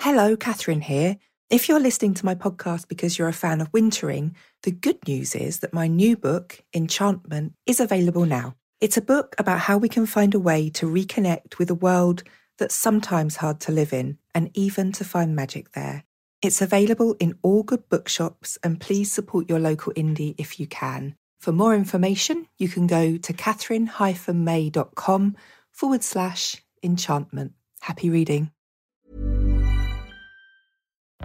Hello, Katherine here. If you're listening to my podcast because you're a fan of wintering, the good news is that my new book, Enchantment, is available now. It's a book about how we can find a way to reconnect with a world that's sometimes hard to live in and even to find magic there. It's available in all good bookshops and please support your local indie if you can. For more information, you can go to catherine-may.com forward slash enchantment. Happy reading.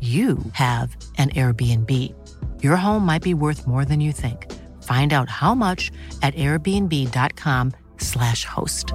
you have an Airbnb. Your home might be worth more than you think. Find out how much at airbnb.com/slash host.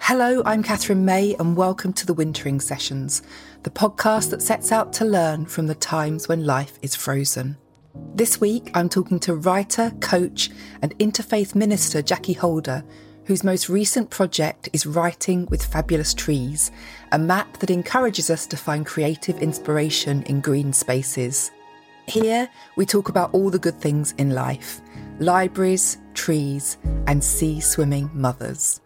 Hello, I'm Katherine May, and welcome to the Wintering Sessions, the podcast that sets out to learn from the times when life is frozen. This week, I'm talking to writer, coach, and interfaith minister Jackee Holder, whose most recent project is Writing with Fabulous Trees, a map that encourages us to find creative inspiration in green spaces. Here, we talk about all the good things in life libraries, trees, and sea swimming mothers.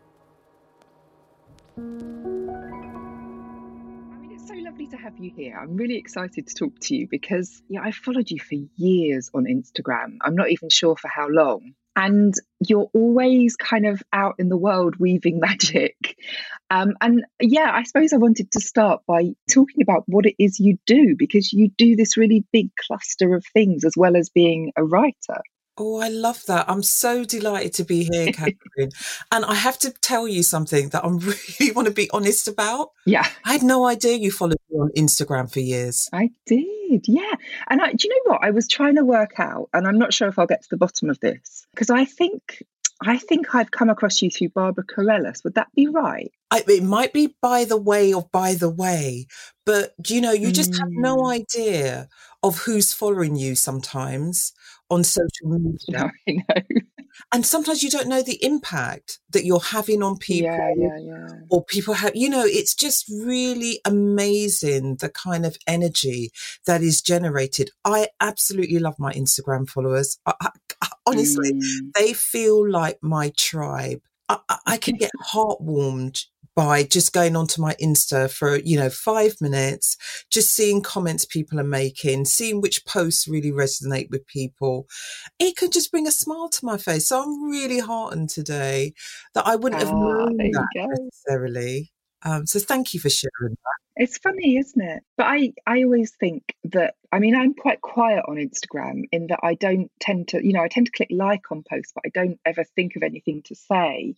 To have you here. I'm really excited to talk to you because yeah, I followed you for years on Instagram. I'm not even sure for how long. And you're always kind of out in the world weaving magic. Um, and yeah, I suppose I wanted to start by talking about what it is you do because you do this really big cluster of things as well as being a writer. Oh, I love that. I'm so delighted to be here, Katherine. and I have to tell you something that I really want to be honest about. Yeah. I had no idea you followed me on Instagram for years. I did, yeah. And I, do you know what? I was trying to work out, and I'm not sure if I'll get to the bottom of this, because I think I think I've come across you through Barbara Carrellas. Would that be right? I, it might be by the way or by the way, but do you know, you just mm. have no mm. idea of who's following you sometimes on social media. And sometimes you don't know the impact that you're having on people. Yeah, yeah, yeah. Or people have, you know, it's just really amazing the kind of energy that is generated. I absolutely love my Instagram followers. I, I, honestly, mm. they feel like my tribe. I, I can get heartwarmed by just going onto my Insta for, you know, five minutes, just seeing comments people are making, seeing which posts really resonate with people. It can just bring a smile to my face. So I'm really heartened today that I wouldn't have ah, known that necessarily. Um, so thank you for sharing that. It's funny, isn't it? But I, I always think that, I mean, I'm quite quiet on Instagram in that I don't tend to, you know, I tend to click like on posts, but I don't ever think of anything to say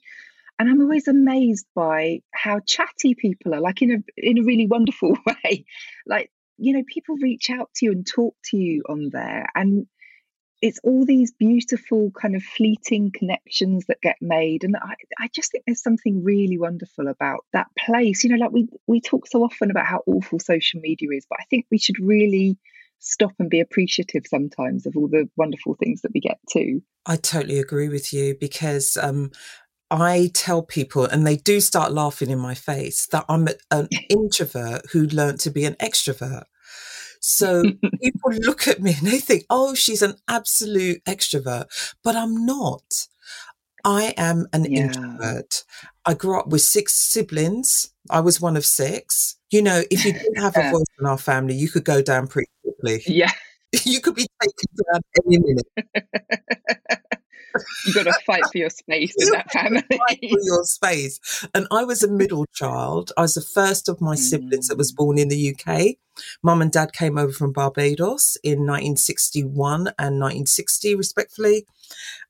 and I'm always amazed by how chatty people are, like in a in a really wonderful way. Like you know, people reach out to you and talk to you on there, and it's all these beautiful kind of fleeting connections that get made, and I I just think there's something really wonderful about that place. You know, like we we talk so often about how awful social media is, but I think we should really stop and be appreciative sometimes of all the wonderful things that we get to. I totally agree with you because um, I tell people, and they do start laughing in my face, that I'm an introvert who learned to be an extrovert. So people look at me and they think, oh, she's an absolute extrovert, but I'm not. I am an yeah. introvert. I grew up with six siblings. I was one of six. You know, if you didn't have a voice in our family, you could go down pretty quickly. Yeah. You could be taken down any minute. You've got to fight for your space in that family. fight for your space. And I was a middle child. I was the first of my siblings that was mm. born in the UK. Mum and dad came over from Barbados in 1961 and 1960, respectfully.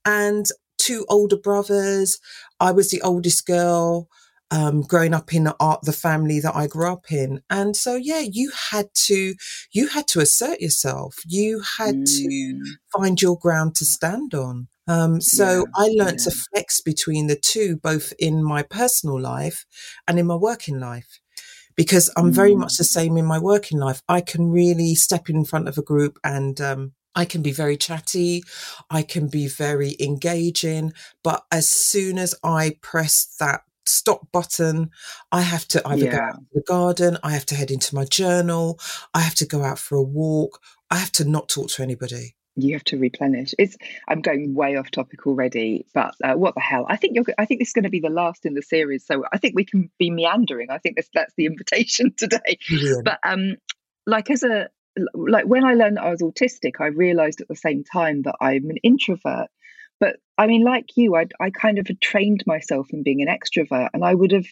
And two older brothers. I was the oldest girl. Um, growing up in the art, the family that I grew up in. And so, yeah, you had to, you had to assert yourself. You had mm. to find your ground to stand on. Um, so yeah, I learned yeah. to flex between the two, both in my personal life and in my working life. Because I'm very much the mm. same in my working life. I can really step in front of a group and um, I can be very chatty. I can be very engaging. But as soon as I press that stop button. I have to either yeah. go out to the garden, I have to head into my journal, I have to go out for a walk, I have to not talk to anybody you have to replenish. It's I'm going way off topic already, but uh, what the hell? I think you're. I think this is going to be the last in the series, so I think we can be meandering. I think this, that's the invitation today. Yeah. But um, like as a like when I learned that I was autistic, I realised at the same time that I'm an introvert. But I mean, like you, I I kind of had trained myself in being an extrovert, and I would have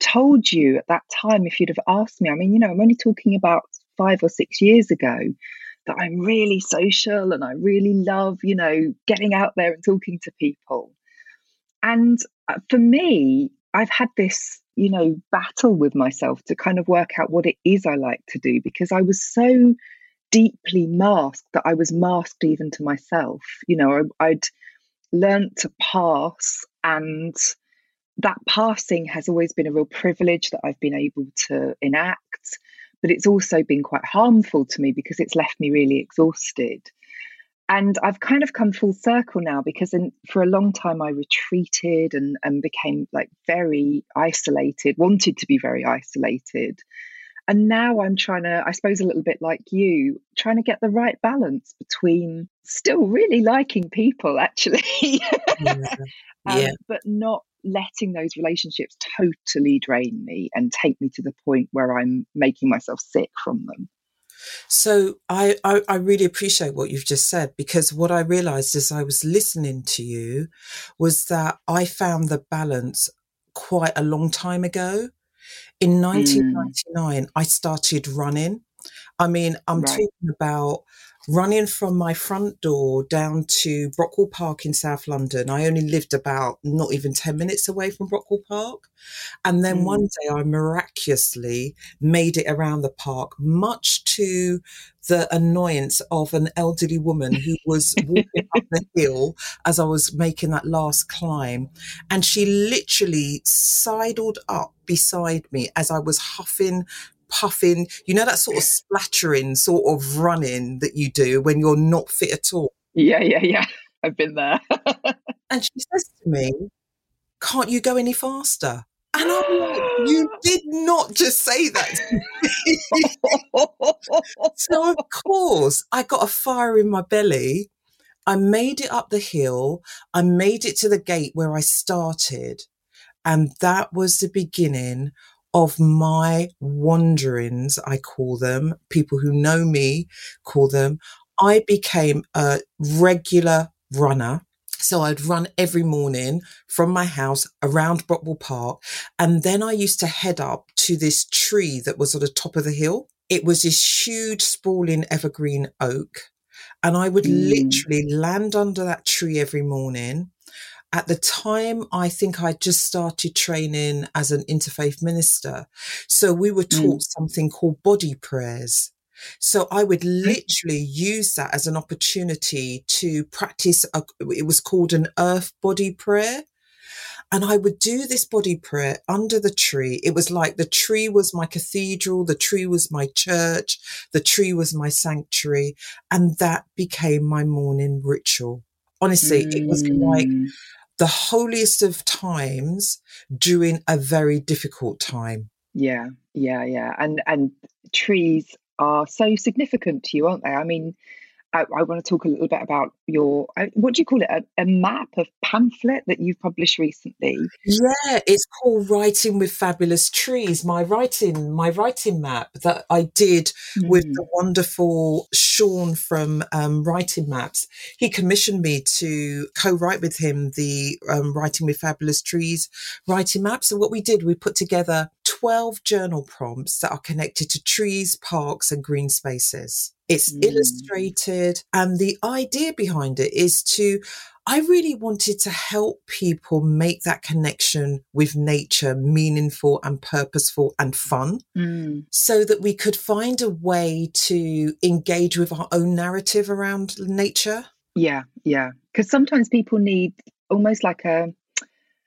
told you at that time if you'd have asked me. I mean, you know, I'm only talking about five or six years ago that I'm really social and I really love, you know, getting out there and talking to people. And uh, for me, I've had this, you know, battle with myself to kind of work out what it is I like to do because I was so deeply masked that I was masked even to myself. You know, I'd learned to pass and that passing has always been a real privilege that I've been able to enact but it's also been quite harmful to me because it's left me really exhausted. And I've kind of come full circle now because in, for a long time I retreated and, and became like very isolated, wanted to be very isolated. And now I'm trying to, I suppose, a little bit like you, trying to get the right balance between still really liking people, actually, yeah. um, yeah. but not letting those relationships totally drain me and take me to the point where I'm making myself sick from them. So I, I, I really appreciate what you've just said because what I realized as I was listening to you was that I found the balance quite a long time ago. In 1999, mm. I started running. I mean, I'm right. talking about running from my front door down to Brockwell Park in South London. I only lived about not even 10 minutes away from Brockwell Park. And then mm. one day I miraculously made it around the park, much to the annoyance of an elderly woman who was walking up the hill as I was making that last climb. And she literally sidled up beside me as I was huffing puffing, you know, that sort of splattering sort of running that you do when you're not fit at all. Yeah, yeah, yeah. I've been there. and she says to me, Can't you go any faster? And I'm like, you did not just say that. so, of course, I got a fire in my belly. I made it up the hill. I made it to the gate where I started. And that was the beginning of my wanderings, I call them, people who know me call them, I became a regular runner. So I'd run every morning from my house around Brockwell Park. And then I used to head up to this tree that was at the top of the hill. It was this huge, sprawling evergreen oak. And I would mm. literally land under that tree every morning at the time, I think I just started training as an interfaith minister. So we were mm. taught mm. something called body prayers. So I would literally use that as an opportunity to practice. A, it was called an earth body prayer. And I would do this body prayer under the tree. It was like the tree was my cathedral, the tree was my church, the tree was my sanctuary. And that became my morning ritual. Honestly, mm. it was like mm the holiest of times during a very difficult time. Yeah, yeah, yeah. And and trees are so significant to you, aren't they? I mean, I, I want to talk a little bit about your what do you call it? A, a, map of pamphlet that you've published recently. Yeah, it's called Writing with Fabulous Trees. My writing, my writing map that I did mm. with the wonderful Sean from um, Writing Maps. He commissioned me to co-write with him the um, Writing with Fabulous Trees writing maps. And what we did, we put together 12 journal prompts that are connected to trees, parks, and green spaces. It's mm. illustrated. And the idea behind it is to, I really wanted to help people make that connection with nature meaningful and purposeful and fun mm. so that we could find a way to engage with our own narrative around nature. Yeah, yeah. Because sometimes people need almost like a,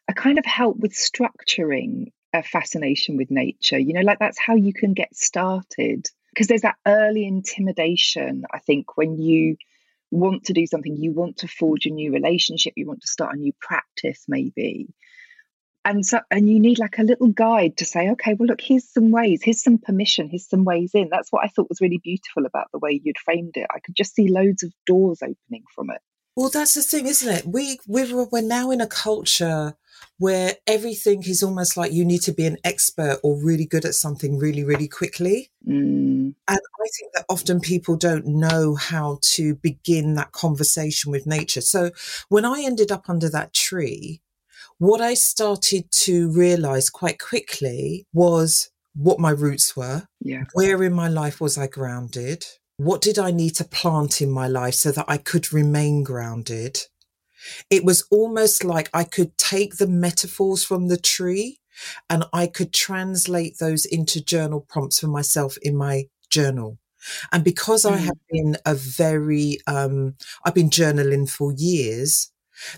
a kind of help with structuring a fascination with nature. You know, like that's how you can get started because there's that early intimidation, I think, when you want to do something, you want to forge a new relationship, you want to start a new practice, maybe. And so, and you need like a little guide to say, okay, well, look, here's some ways, here's some permission, here's some ways in. That's what I thought was really beautiful about the way you'd framed it. I could just see loads of doors opening from it. Well, that's the thing, isn't it? We we're, we're now in a culture where everything is almost like you need to be an expert or really good at something really, really quickly. Mm. And I think that often people don't know how to begin that conversation with nature. So when I ended up under that tree, what I started to realize quite quickly was what my roots were. Yeah. Where in my life was I grounded? What did I need to plant in my life so that I could remain grounded? It was almost like I could take the metaphors from the tree and I could translate those into journal prompts for myself in my journal. And because mm. I have been a very, um, I've been journaling for years,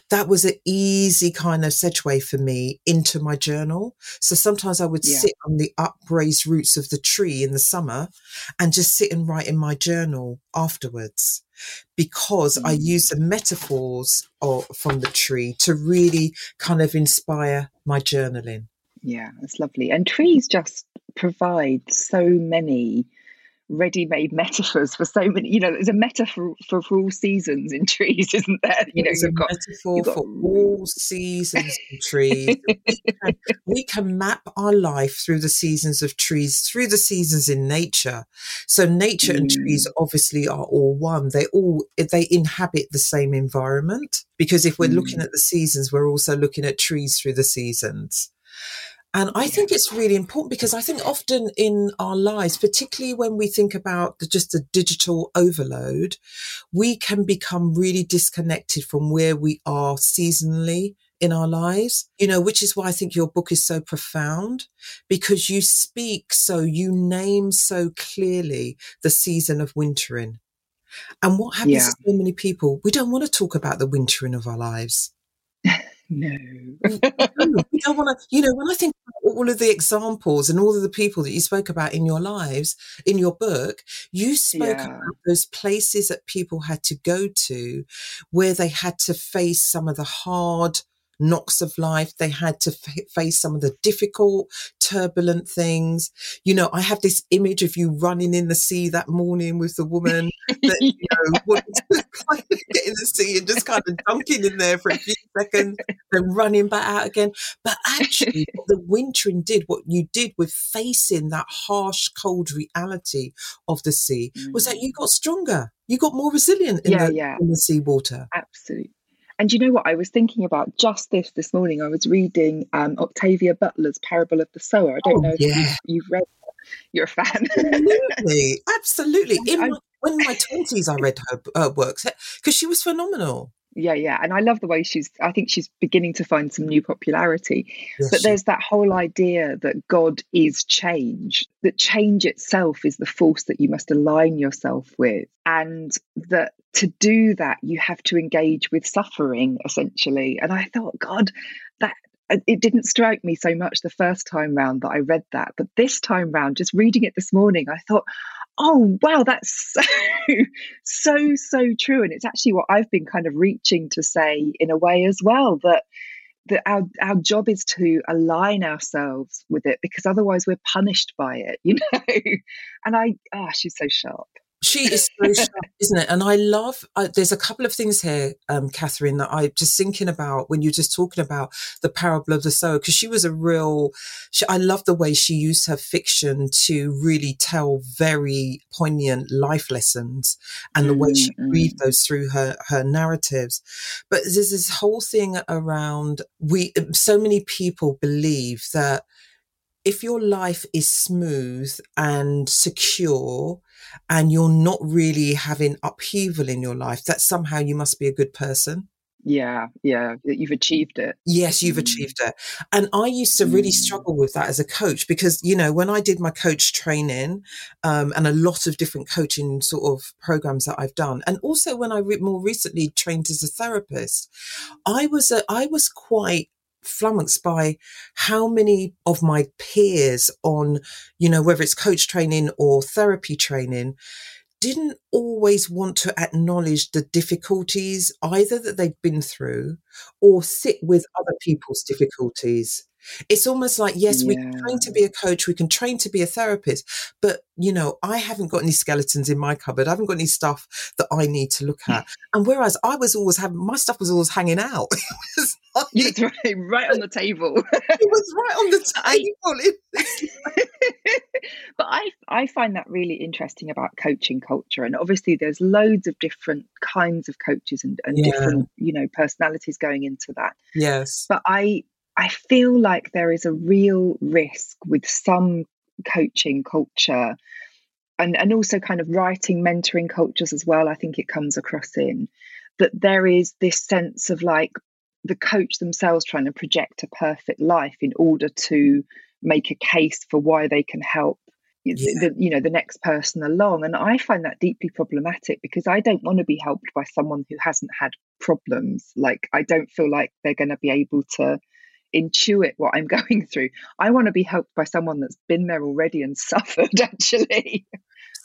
that was an easy kind of segue for me into my journal. So sometimes I would yeah. sit on the upraised roots of the tree in the summer and just sit and write in my journal afterwards because mm. I use the metaphors of, from the tree to really kind of inspire my journaling. Yeah, that's lovely. And trees just provide so many ready-made metaphors for so many you know there's a metaphor for, for all seasons in trees isn't there you know you've got, metaphor you've got... for all seasons in trees we, can, we can map our life through the seasons of trees through the seasons in nature so nature mm. and trees mm. obviously are all one they all they inhabit the same environment because if we're mm. looking at the seasons we're also looking at trees through the seasons and I think it's really important because I think often in our lives, particularly when we think about the, just the digital overload, we can become really disconnected from where we are seasonally in our lives, you know, which is why I think your book is so profound because you speak so, you name so clearly the season of wintering. And what happens yeah. to so many people, we don't want to talk about the wintering of our lives. No. we don't want to, you know, when I think about all of the examples and all of the people that you spoke about in your lives, in your book, you spoke yeah. about those places that people had to go to where they had to face some of the hard knocks of life. They had to f- face some of the difficult, turbulent things. You know, I have this image of you running in the sea that morning with the woman that, you know, wanted to get in the sea and just kind of dunking in there for a few seconds, then running back out again. But actually, what the wintering did, what you did with facing that harsh, cold reality of the sea, mm. was that mm. you got stronger. You got more resilient in, yeah, the, yeah. in the seawater. Absolutely. And you know what? I was thinking about just this this morning. I was reading um, Octavia Butler's Parable of the Sower. I don't oh, know if yeah. you've, you've, read that. You're a fan. Absolutely. Absolutely. In my, when my 20s, I read her, her works because she was phenomenal yeah yeah and i love the way she's i think she's beginning to find some new popularity yes, but there's that whole idea that god is change that change itself is the force that you must align yourself with and that to do that you have to engage with suffering essentially and i thought god that it didn't strike me so much the first time round that I read that, but this time round, just reading it this morning, I thought, oh wow that's so so so true and it's actually what i've been kind of reaching to say in a way as well that that our our job is to align ourselves with it because otherwise we're punished by it, you know. and I, ah, oh, she's so sharp. She is so sharp, isn't it? And I love. Uh, there's a couple of things here, um, Katherine, that I'm just thinking about when you're just talking about the parable of the sower, because she was a real. She, I love the way she used her fiction to really tell very poignant life lessons, and the way she mm-hmm. weaved those through her her narratives. But there's this whole thing around we. So many people believe that if your life is smooth and secure and you're not really having upheaval in your life, that somehow you must be a good person. Yeah, yeah, you've achieved it. Yes, you've mm. achieved it. And I used to really mm. struggle with that as a coach because, you know, when I did my coach training um, and a lot of different coaching sort of programs that I've done, and also when I re- more recently trained as a therapist, I was a, I was quite flummoxed by how many of my peers on, you know, whether it's coach training or therapy training, didn't always want to acknowledge the difficulties either that they've been through or sit with other people's difficulties. It's almost like, yes, yeah. we can train to be a coach, we can train to be a therapist, but you know, I haven't got any skeletons in my cupboard. I haven't got any stuff that I need to look at. and whereas I was always having my stuff was always hanging out. it was right, right on the table. it was right on the table. but I I find that really interesting about coaching culture. And obviously there's loads of different kinds of coaches and, and yeah. different, you know, personalities going into that. Yes. But I I feel like there is a real risk with some coaching culture and, and also kind of writing, mentoring cultures as well. I think it comes across in that there is this sense of like the coach themselves trying to project a perfect life in order to make a case for why they can help yeah. the, you know the next person along and i find that deeply problematic because i don't want to be helped by someone who hasn't had problems like i don't feel like they're going to be able to intuit what I'm going through. I want to be helped by someone that's been there already and suffered, actually.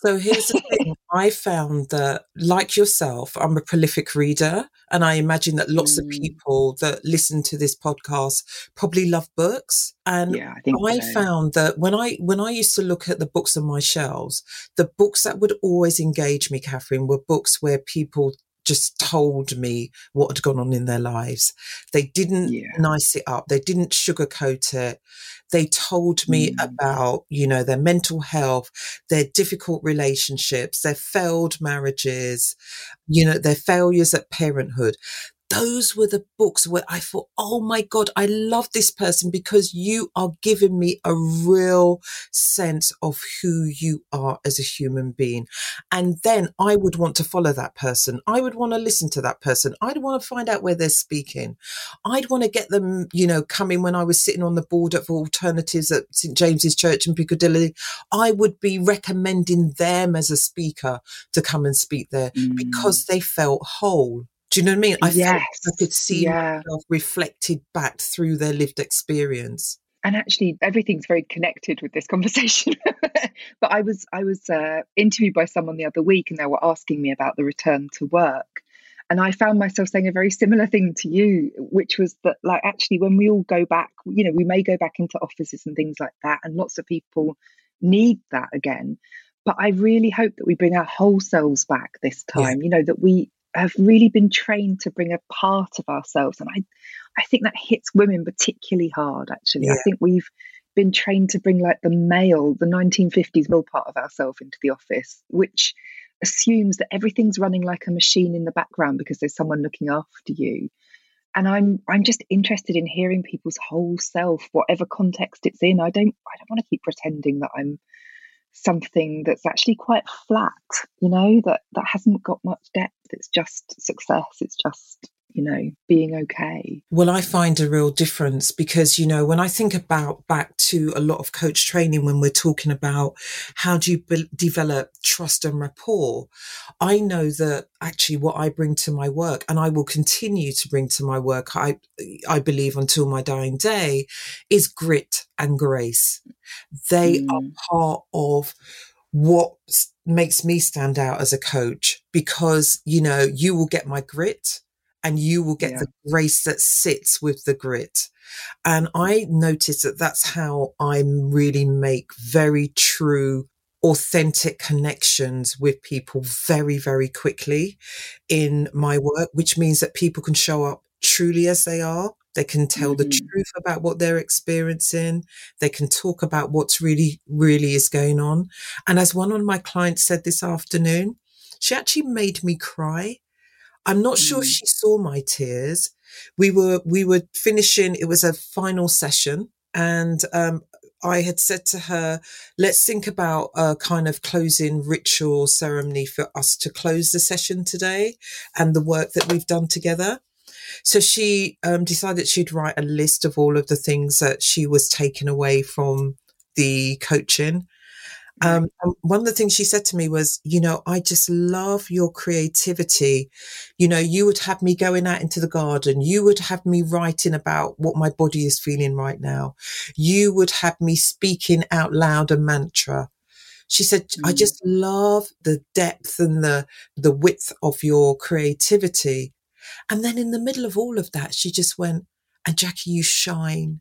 So here's the thing I found that, like yourself, I'm a prolific reader. And I imagine that lots mm. of people that listen to this podcast probably love books. And yeah, I, I so. found that when I when I used to look at the books on my shelves, the books that would always engage me, Katherine, were books where people just told me what had gone on in their lives. They didn't yeah. nice it up. They didn't sugarcoat it. They told me mm. about, you know, their mental health, their difficult relationships, their failed marriages, you know, their failures at parenthood those were the books where I thought, oh my God, I love this person because you are giving me a real sense of who you are as a human being. And then I would want to follow that person. I would want to listen to that person. I'd want to find out where they're speaking. I'd want to get them, you know, coming when I was sitting on the board of alternatives at St. James's Church in Piccadilly. I would be recommending them as a speaker to come and speak there mm. because they felt whole. Do you know what I mean? I yes. I could see yeah. myself reflected back through their lived experience. And actually, everything's very connected with this conversation. but I was I was uh, interviewed by someone the other week, and they were asking me about the return to work. And I found myself saying a very similar thing to you, which was that, like, actually, when we all go back, you know, we may go back into offices and things like that, and lots of people need that again. But I really hope that we bring our whole selves back this time. Yeah. You know, that we have really been trained to bring a part of ourselves and i i think that hits women particularly hard actually. Yeah. i think we've been trained to bring like the male the 1950s male part of ourselves into the office which assumes that everything's running like a machine in the background because there's someone looking after you. And i'm i'm just interested in hearing people's whole self whatever context it's in. I don't i don't want to keep pretending that i'm something that's actually quite flat you know that that hasn't got much depth. It's just success. It's just you know being okay well i find a real difference because you know when i think about back to a lot of coach training when we're talking about how do you be- develop trust and rapport i know that actually what i bring to my work and i will continue to bring to my work i i believe until my dying day is grit and grace they mm. are part of what makes me stand out as a coach because you know you will get my grit and you will get Yeah. the grace that sits with the grit. And I notice that that's how I really make very true, authentic connections with people very, very quickly in my work, which means that people can show up truly as they are. They can tell the Mhm. truth about what they're experiencing. They can talk about what's really, really is going on. And as one of my clients said this afternoon, she actually made me cry. I'm not sure Mm. she saw my tears. We were we were finishing. It was a final session, and um, I had said to her, "Let's think about a kind of closing ritual ceremony for us to close the session today, and the work that we've done together." So she um, decided she'd write a list of all of the things that she was taking away from the coaching. Um, and one of the things she said to me was, you know, I just love your creativity. You know, you would have me going out into the garden. You would have me writing about what my body is feeling right now. You would have me speaking out loud a mantra. She said, I Mm. just love the depth and the, the width of your creativity. And then in the middle of all of that, she just went, and Jackee, you shine.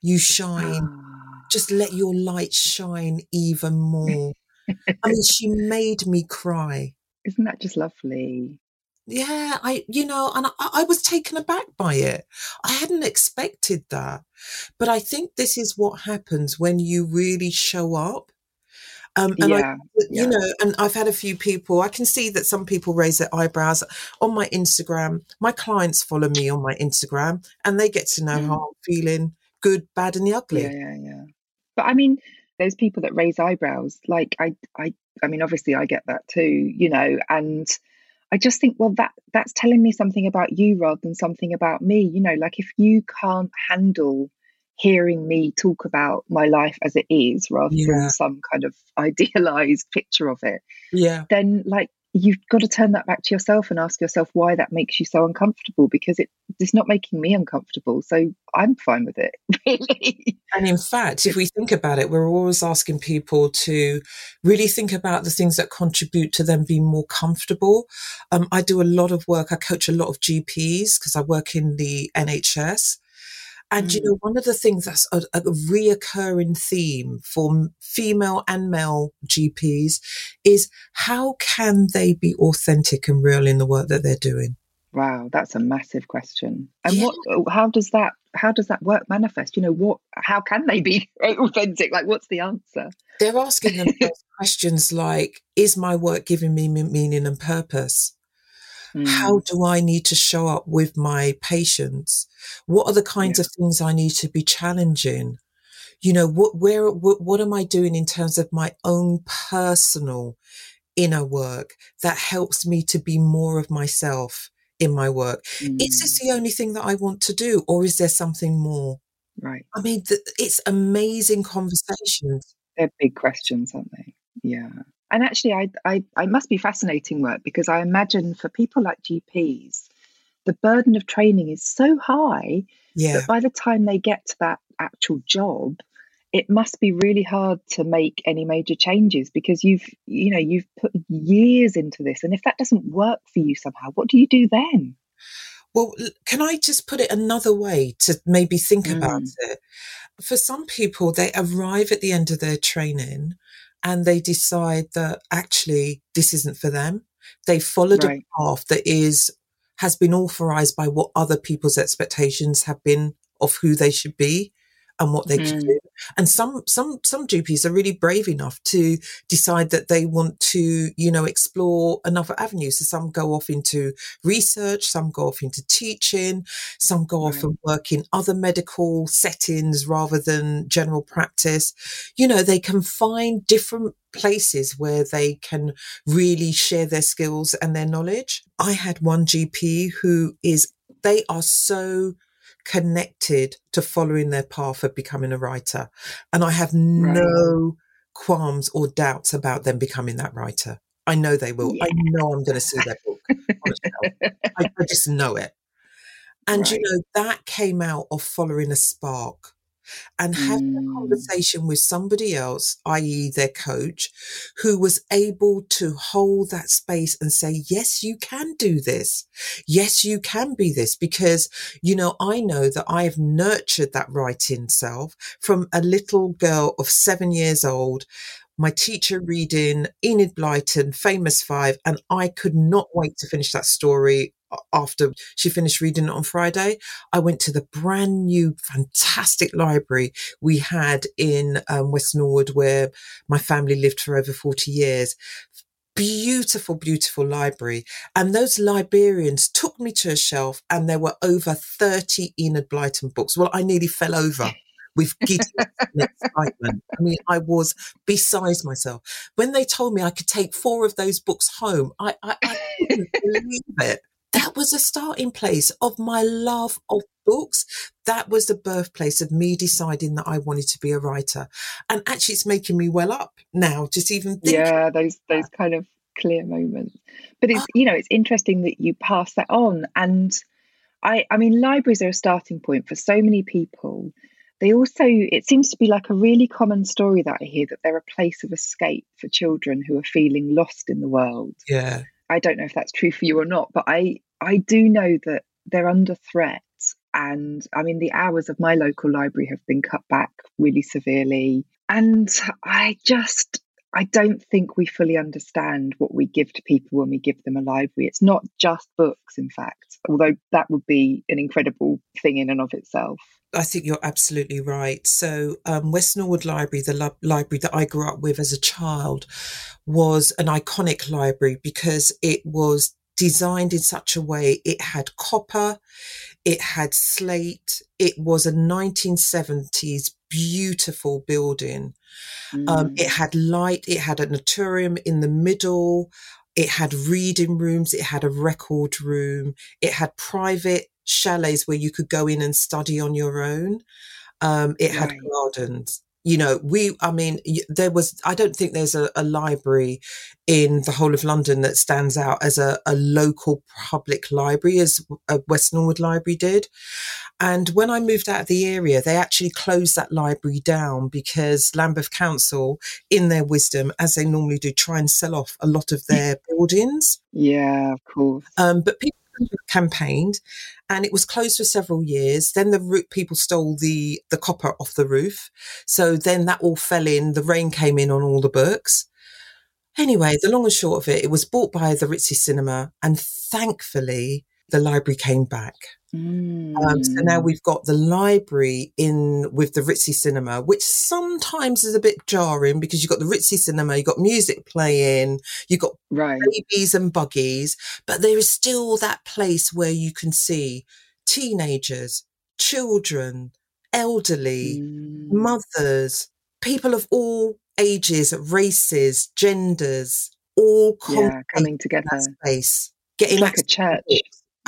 You shine Ah. just let your light shine even more. I mean, she made me cry. Isn't that just lovely? Yeah, I, you know, and I, I was taken aback by it. I hadn't expected that. But I think this is what happens when you really show up. Um, and I, you yeah. know, and I've had a few people, I can see that some people raise their eyebrows on my Instagram. My clients follow me on my Instagram and they get to know Mm. how I'm feeling good, bad, and the ugly. Yeah, yeah, yeah. But I mean, those people that raise eyebrows, like I, I, I mean, obviously I get that too, you know, and I just think, well, that that's telling me something about you rather than something about me, you know, like if you can't handle hearing me talk about my life as it is rather Yeah. than some kind of idealized picture of it, Yeah. then like you've got to turn that back to yourself and ask yourself why that makes you so uncomfortable because it, it's not making me uncomfortable. So I'm fine with it, really. And in fact, if we think about it, we're always asking people to really think about the things that contribute to them being more comfortable. Um, I do a lot of work. I coach a lot of GPs because I work in the NHS. And you Mm. know, one of the things that's a, a reoccurring theme for female and male GPs is how can they be authentic and real in the work that they're doing? Wow, that's a massive question. And Yeah. what oh, how does that how does that work manifest? You know, what how can they be authentic? Like what's the answer? They're asking themselves questions like, is my work giving me- meaning and purpose? How Mm, do I need to show up with my patients? What are the kinds Yeah. of things I need to be challenging? You know, what, where, what, what am I doing in terms of my own personal inner work that helps me to be more of myself in my work? Is mm, this the only thing that I want to do or is there something more? right. I mean, th- it's amazing conversations. They're big questions, aren't they? Yeah. And actually I I I must be fascinating work because I imagine for people like GPs, the burden of training is so high Yeah. that by the time they get to that actual job, it must be really hard to make any major changes because you've you know you've put years into this and if that doesn't work for you somehow what do you do then Well, can I just put it another way to maybe think about Mm. it? For some people, they arrive at the end of their training and they decide that actually this isn't for them. They followed Right. a path that is has been authorized by what other people's expectations have been of who they should be and what they can Mm. do. And some some some GPs are really brave enough to decide that they want to, you know, explore another avenue. So some go off into research, some go off into teaching, some go off and work in other medical settings rather than general practice. You know, they can find different places where they can really share their skills and their knowledge. I had one GP who is, they are so connected to following their path of becoming a writer. And I have no qualms or doubts about them becoming that writer. I know they will. I know I'm going to see their book on a shelf. I, I just know it. And you know, that came out of following a spark. And having a Mm. conversation with somebody else, i.e., their coach, who was able to hold that space and say, Yes, you can do this. Yes, you can be this. Because, you know, I know that I have nurtured that writing self from a little girl of seven years old my teacher reading Enid Blyton, Famous Five, and I could not wait to finish that story after she finished reading it on Friday. I went to the brand new, fantastic library we had in um, West Norwood, where my family lived for over 40 years. Beautiful, beautiful library. And those librarians took me to a shelf, and there were over 30 Enid Blyton books. Well, I nearly fell over with excitement. I mean, I was beside myself. When they told me I could take four of those books home, I, I, I couldn't believe it. That was a starting place of my love of books. That was the birthplace of me deciding that I wanted to be a writer. And actually, it's making me well up now, just even thinking. yeah those those kind of clear moments but it's ah. you know it's interesting that you pass that on and i i mean libraries are a starting point for so many people they also it seems to be like a really common story that i hear that they're a place of escape for children who are feeling lost in the world Yeah. I don't know if that's true for you or not, but I I do know that they're under threat. And I mean, the hours of my local library have been cut back really severely. And I just I don't think we fully understand what we give to people when we give them a library. It's not just books, in fact, although that would be an incredible thing in and of itself. I think you're absolutely right. So, um, West Norwood Library, the li- library that I grew up with as a child, was an iconic library because it was designed in such a way it had copper, it had slate, it was a 1970s beautiful building. Um, Mm. it had light, it had an auditorium in the middle, it had reading rooms, it had a record room, it had private chalets where you could go in and study on your own. Um, it had gardens. You know, we, I mean, there was, I don't think there's a, a library in the whole of London that stands out as a, a local public library as West Norwood Library did. And when I moved out of the area, they actually closed that library down because Lambeth Council, in their wisdom, as they normally do, try and sell off a lot of their buildings. Yeah, of course. Um, but people campaigned and it was closed for several years. Then the roo- people stole the, the copper off the roof. So then that all fell in. The rain came in on all the books. Anyway, the long and short of it, it was bought by the Ritzy Cinema and thankfully the library came back. Um, so now Mm. we've got the library in with the Ritzy Cinema, which sometimes is a bit jarring because you've got the Ritzy Cinema, you've got music playing, you've got right. babies and buggies, but there is still that place where you can see teenagers, children, elderly, Mm. mothers, people of all ages, races, genders, all Yeah, coming in together. space, It's getting like a church.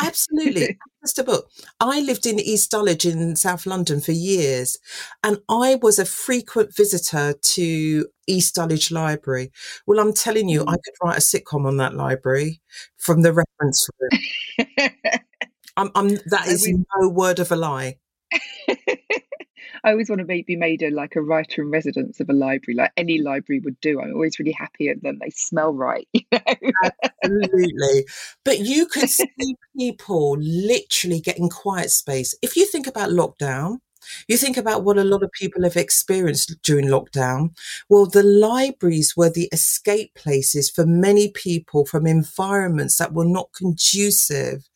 Absolutely. Just a book. I lived in East Dulwich in South London for years, and I was a frequent visitor to East Dulwich Library. Well, I'm telling you, I Mm. could write a sitcom on that library from the reference room. I'm, I'm, that is no word of a lie. I always want to make, be made a like a writer in residence of a library, like any library would do. I'm always really happy, and then they smell right. You know? Absolutely. But you could see people literally getting quiet space. If you think about lockdown, you think about what a lot of people have experienced during lockdown. Well, the libraries were the escape places for many people from environments that were not conducive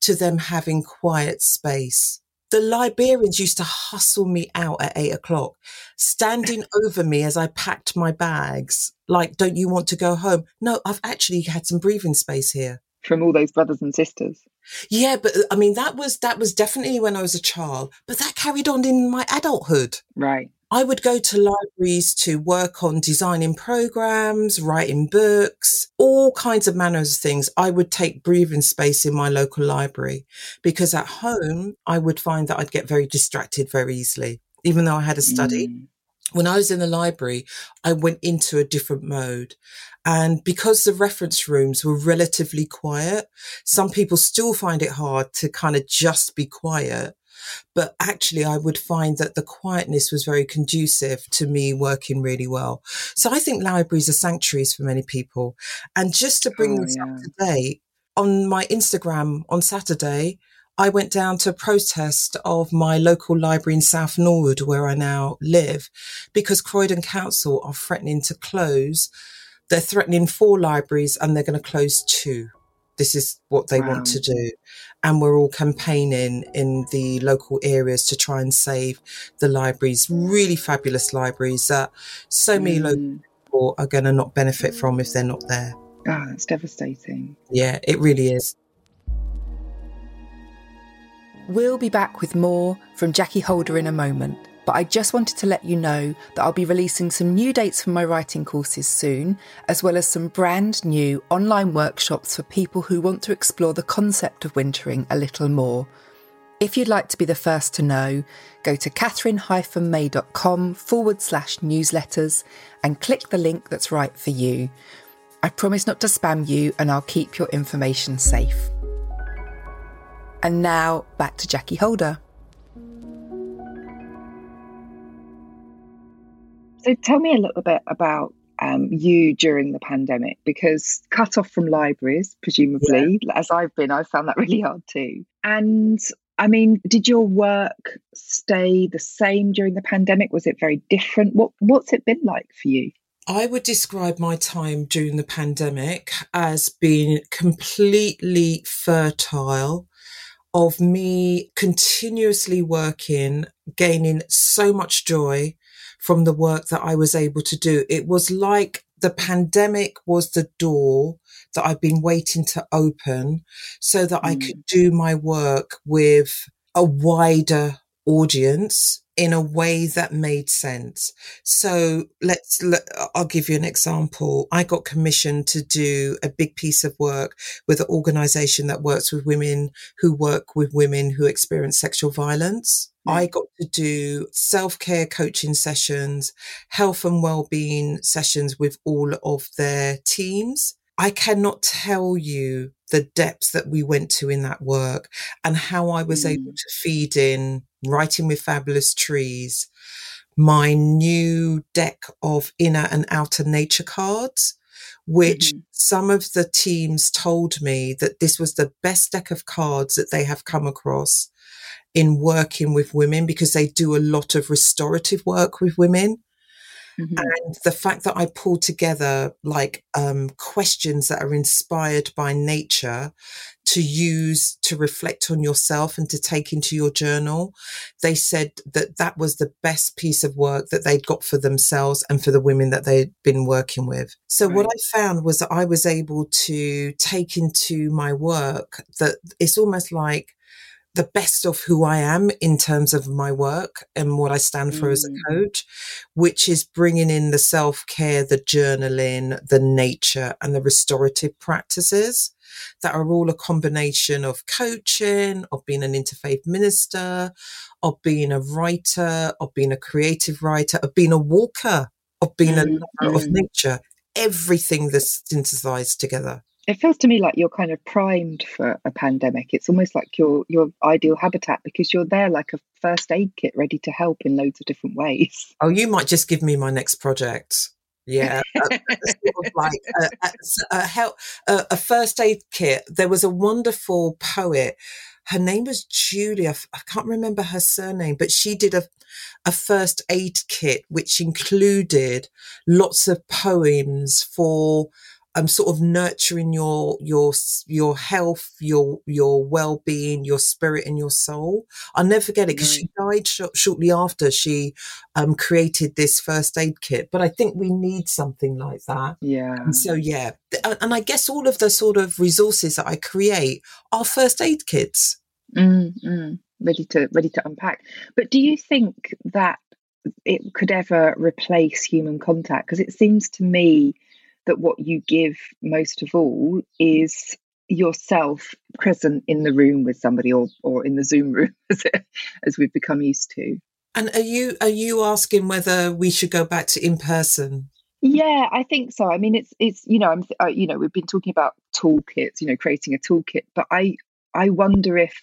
to them having quiet space. The Liberians used to hustle me out at eight o'clock, standing over me as I packed my bags. Like, don't you want to go home? No, I've actually had some breathing space here. From all those brothers and sisters. Yeah, but uh, I mean, that was, that was definitely when I was a child, but that carried on in my adulthood. Right. I would go to libraries to work on designing programs, writing books, all kinds of manners of things. I would take breathing space in my local library because at home I would find that I'd get very distracted very easily, even though I had a study. Mm. When I was in the library, I went into a different mode. And because the reference rooms were relatively quiet, some people still find it hard to kind of just be quiet. But actually I would find that the quietness was very conducive to me working really well. So I think libraries are sanctuaries for many people. And just to bring oh, this yeah. up today, on my Instagram on Saturday, I went down to a protest of my local library in South Norwood, where I now live, because Croydon Council are threatening to close. They're threatening four libraries and they're going to close two. This is what they wow. want to do. And we're all campaigning in the local areas to try and save the libraries, really fabulous libraries that so many mm. local people are going to not benefit from if they're not there. Ah, oh, that's devastating. Yeah, it really is. We'll be back with more from Jackee Holder in a moment, but I just wanted to let you know that I'll be releasing some new dates for my writing courses soon, as well as some brand new online workshops for people who want to explore the concept of wintering a little more. If you'd like to be the first to know, go to katherine-may.com forward slash newsletters and click the link that's right for you. I promise not to spam you and I'll keep your information safe. And now back to Jackee Holder. So tell me a little bit about um, you during the pandemic because cut off from libraries, presumably, yeah. as I've been, I found that really hard too. And I mean, did your work stay the same during the pandemic? Was it very different? What What's it been like for you? I would describe my time during the pandemic as being completely fertile of me continuously working, gaining so much joy from the work that I was able to do. It was like the pandemic was the door that I've been waiting to open so that mm. I could do my work with a wider audience in a way that made sense. So let's, let, I'll give you an example. I got commissioned to do a big piece of work with an organization that works with women who work with women who experience sexual violence. I got to do self care coaching sessions, health and well-being sessions with all of their teams. I cannot tell you the depths that we went to in that work and how I was mm. able to feed in writing with fabulous trees, my new deck of inner and outer nature cards, which mm-hmm. some of the teams told me that this was the best deck of cards that they have come across in working with women because they do a lot of restorative work with women. Mm-hmm. And the fact that I pulled together like um, questions that are inspired by nature to use to reflect on yourself and to take into your journal, they said that that was the best piece of work that they'd got for themselves and for the women that they'd been working with. So right. what I found was that I was able to take into my work that it's almost like the best of who I am in terms of my work and what I stand for mm. as a mm. coach, which is bringing in the self care, the journaling, the nature and the restorative practices that are all a combination of coaching, of being an interfaith minister, of being a writer, of being a creative writer, of being a walker, of being mm. a lover mm. of nature. Everything that's synthesized together it feels to me like you're kind of primed for a pandemic. It's almost like your your ideal habitat because you're there like a first aid kit ready to help in loads of different ways. Oh, you might just give me my next project. Yeah, sort of like a, a, a, help, a, a first aid kit. There was a wonderful poet. Her name was Julia. I can't remember her surname, but she did a a first aid kit which included lots of poems for um, sort of nurturing your your your health, your your well being, your spirit, and your soul. I'll never forget it because she died sh- shortly after she um, created this first aid kit. But I think we need something like that. Yeah. And so yeah, and I guess all of the sort of resources that I create are first aid kits. Mm-hmm. Ready to ready to unpack. But do you think that it could ever replace human contact? Because it seems to me that what you give most of all is yourself present in the room with somebody or or in the zoom room as, it, as we've become used to. And are you are you asking whether we should go back to in person? Yeah i think so. I mean it's it's you know i'm uh, you know we've been talking about toolkits you know creating a toolkit but i i wonder if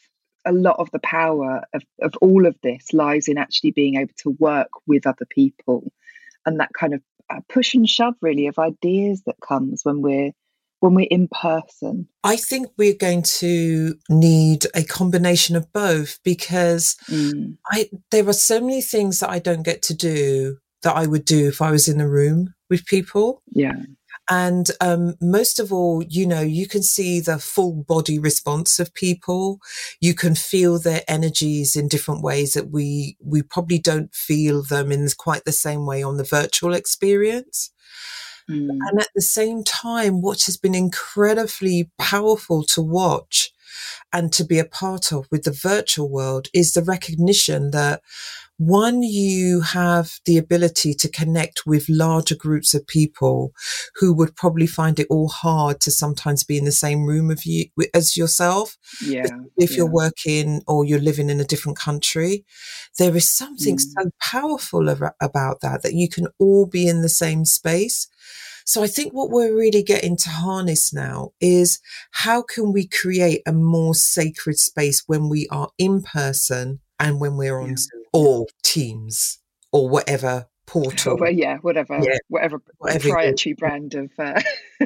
a lot of the power of, of all of this lies in actually being able to work with other people and that kind of push and shove really of ideas that comes when we're when we're in person? I think we're going to need a combination of both because mm. I there are so many things that I don't get to do that I would do if I was in a room with people. Yeah. And um, most of all, you know, you can see the full body response of people. You can feel their energies in different ways that we we probably don't feel them in quite the same way on the virtual experience. Mm. And at the same time, what has been incredibly powerful to watch and to be a part of with the virtual world is the recognition that one, you have the ability to connect with larger groups of people who would probably find it all hard to sometimes be in the same room of you as yourself. Yeah. If yeah. you're working or you're living in a different country, there is something mm. so powerful about that, that you can all be in the same space. So I think what we're really getting to harness now is how can we create a more sacred space when we are in person and when we're on yeah. Or Teams or whatever portal. Well, yeah, whatever, yeah. whatever, whatever proprietary brand of. Uh...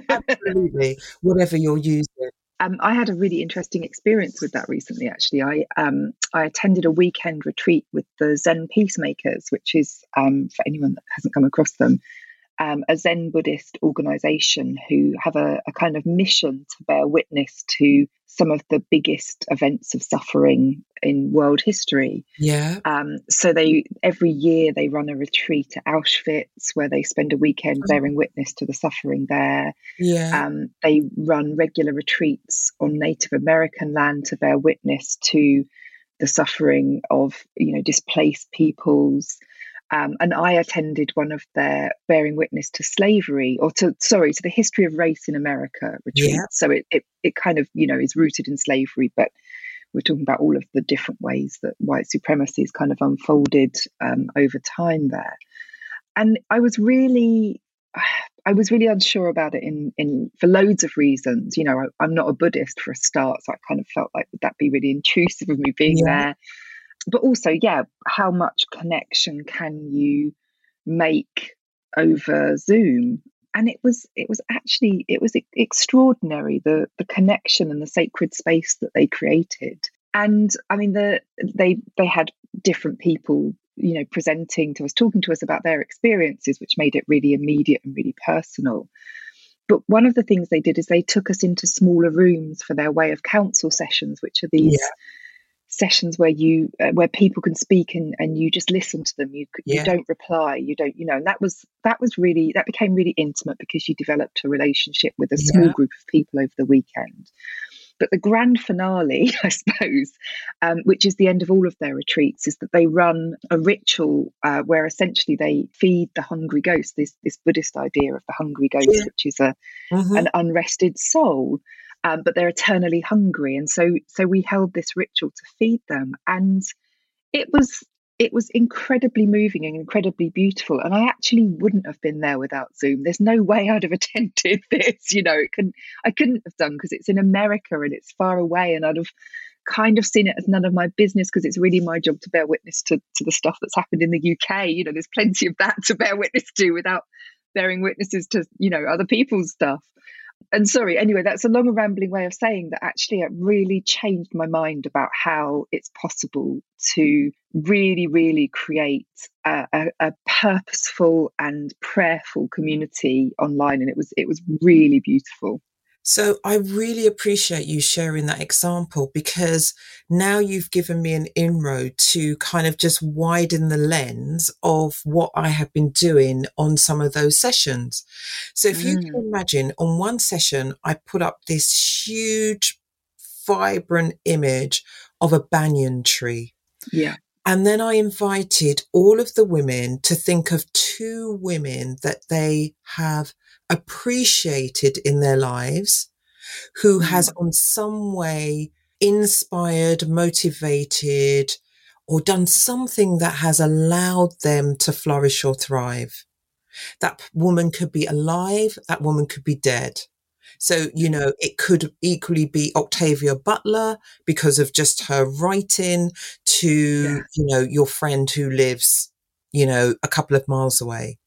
Absolutely, whatever you're using. Um, I had a really interesting experience with that recently. Actually, I um, I attended a weekend retreat with the Zen Peacemakers, which is um, for anyone that hasn't come across them, um, a Zen Buddhist organization who have a, a, kind of mission to bear witness to some of the biggest events of suffering in world history. Yeah. Um, so they every year they run a retreat at Auschwitz where they spend a weekend oh. bearing witness to the suffering there. Yeah. Um, they run regular retreats on Native American land to bear witness to the suffering of you know displaced peoples. Um, and I attended one of their bearing witness to slavery, or to sorry, to the history of race in America retreats. Yeah. So it, it it kind of you know is rooted in slavery, but we're talking about all of the different ways that white supremacy has kind of unfolded um, over time there. And I was really, I was really unsure about it in in for loads of reasons. You know, I, am not a Buddhist for a start, so I kind of felt like would that be really intrusive of me being yeah. there but also, yeah, how much connection can you make over Zoom? And it was it was actually it was extraordinary the the connection and the sacred space that they created. And I mean, the they they had different people you know presenting to us talking to us about their experiences which made it really immediate and really personal but one of the things they did is they took us into smaller rooms for their way of council sessions which are these yeah sessions where you uh, where people can speak and and you just listen to them you yeah. you don't reply you don't you know and that was that was really that became really intimate because you developed a relationship with a small yeah. group of people over the weekend but the grand finale, I suppose, um, which is the end of all of their retreats, is that they run a ritual uh, where essentially they feed the hungry ghost. This this Buddhist idea of the hungry ghost, yeah. which is a mm-hmm. an unrested soul, um, but they're eternally hungry. And so, so we held this ritual to feed them, and it was it was incredibly moving and incredibly beautiful. And I actually wouldn't have been there without Zoom. There's no way I'd have attended this. You know, it can I couldn't have done because it's in America and it's far away, and I'd have kind of seen it as none of my business because it's really my job to bear witness to, to the stuff that's happened in the UK. You know, there's plenty of that to bear witness to without bearing witnesses to, you know, other people's stuff and sorry, anyway, that's a long and rambling way of saying that actually it really changed my mind about how it's possible to really, really create a, a, a purposeful and prayerful community online. And it was it was really beautiful. So I really appreciate you sharing that example because now you've given me an inroad to kind of just widen the lens of what I have been doing on some of those sessions. So if mm. you can mm. imagine on one session, I put up this huge, vibrant image of a banyan tree. Yeah. And then I invited all of the women to think of two women that they have appreciated in their lives, who mm. has on some way inspired, motivated, or done something that has allowed them to flourish or thrive. That woman could be alive, that woman could be dead. So, you know, it could equally be Octavia Butler because of just her writing to, yeah. you know, your friend who lives, you know, a couple of miles away.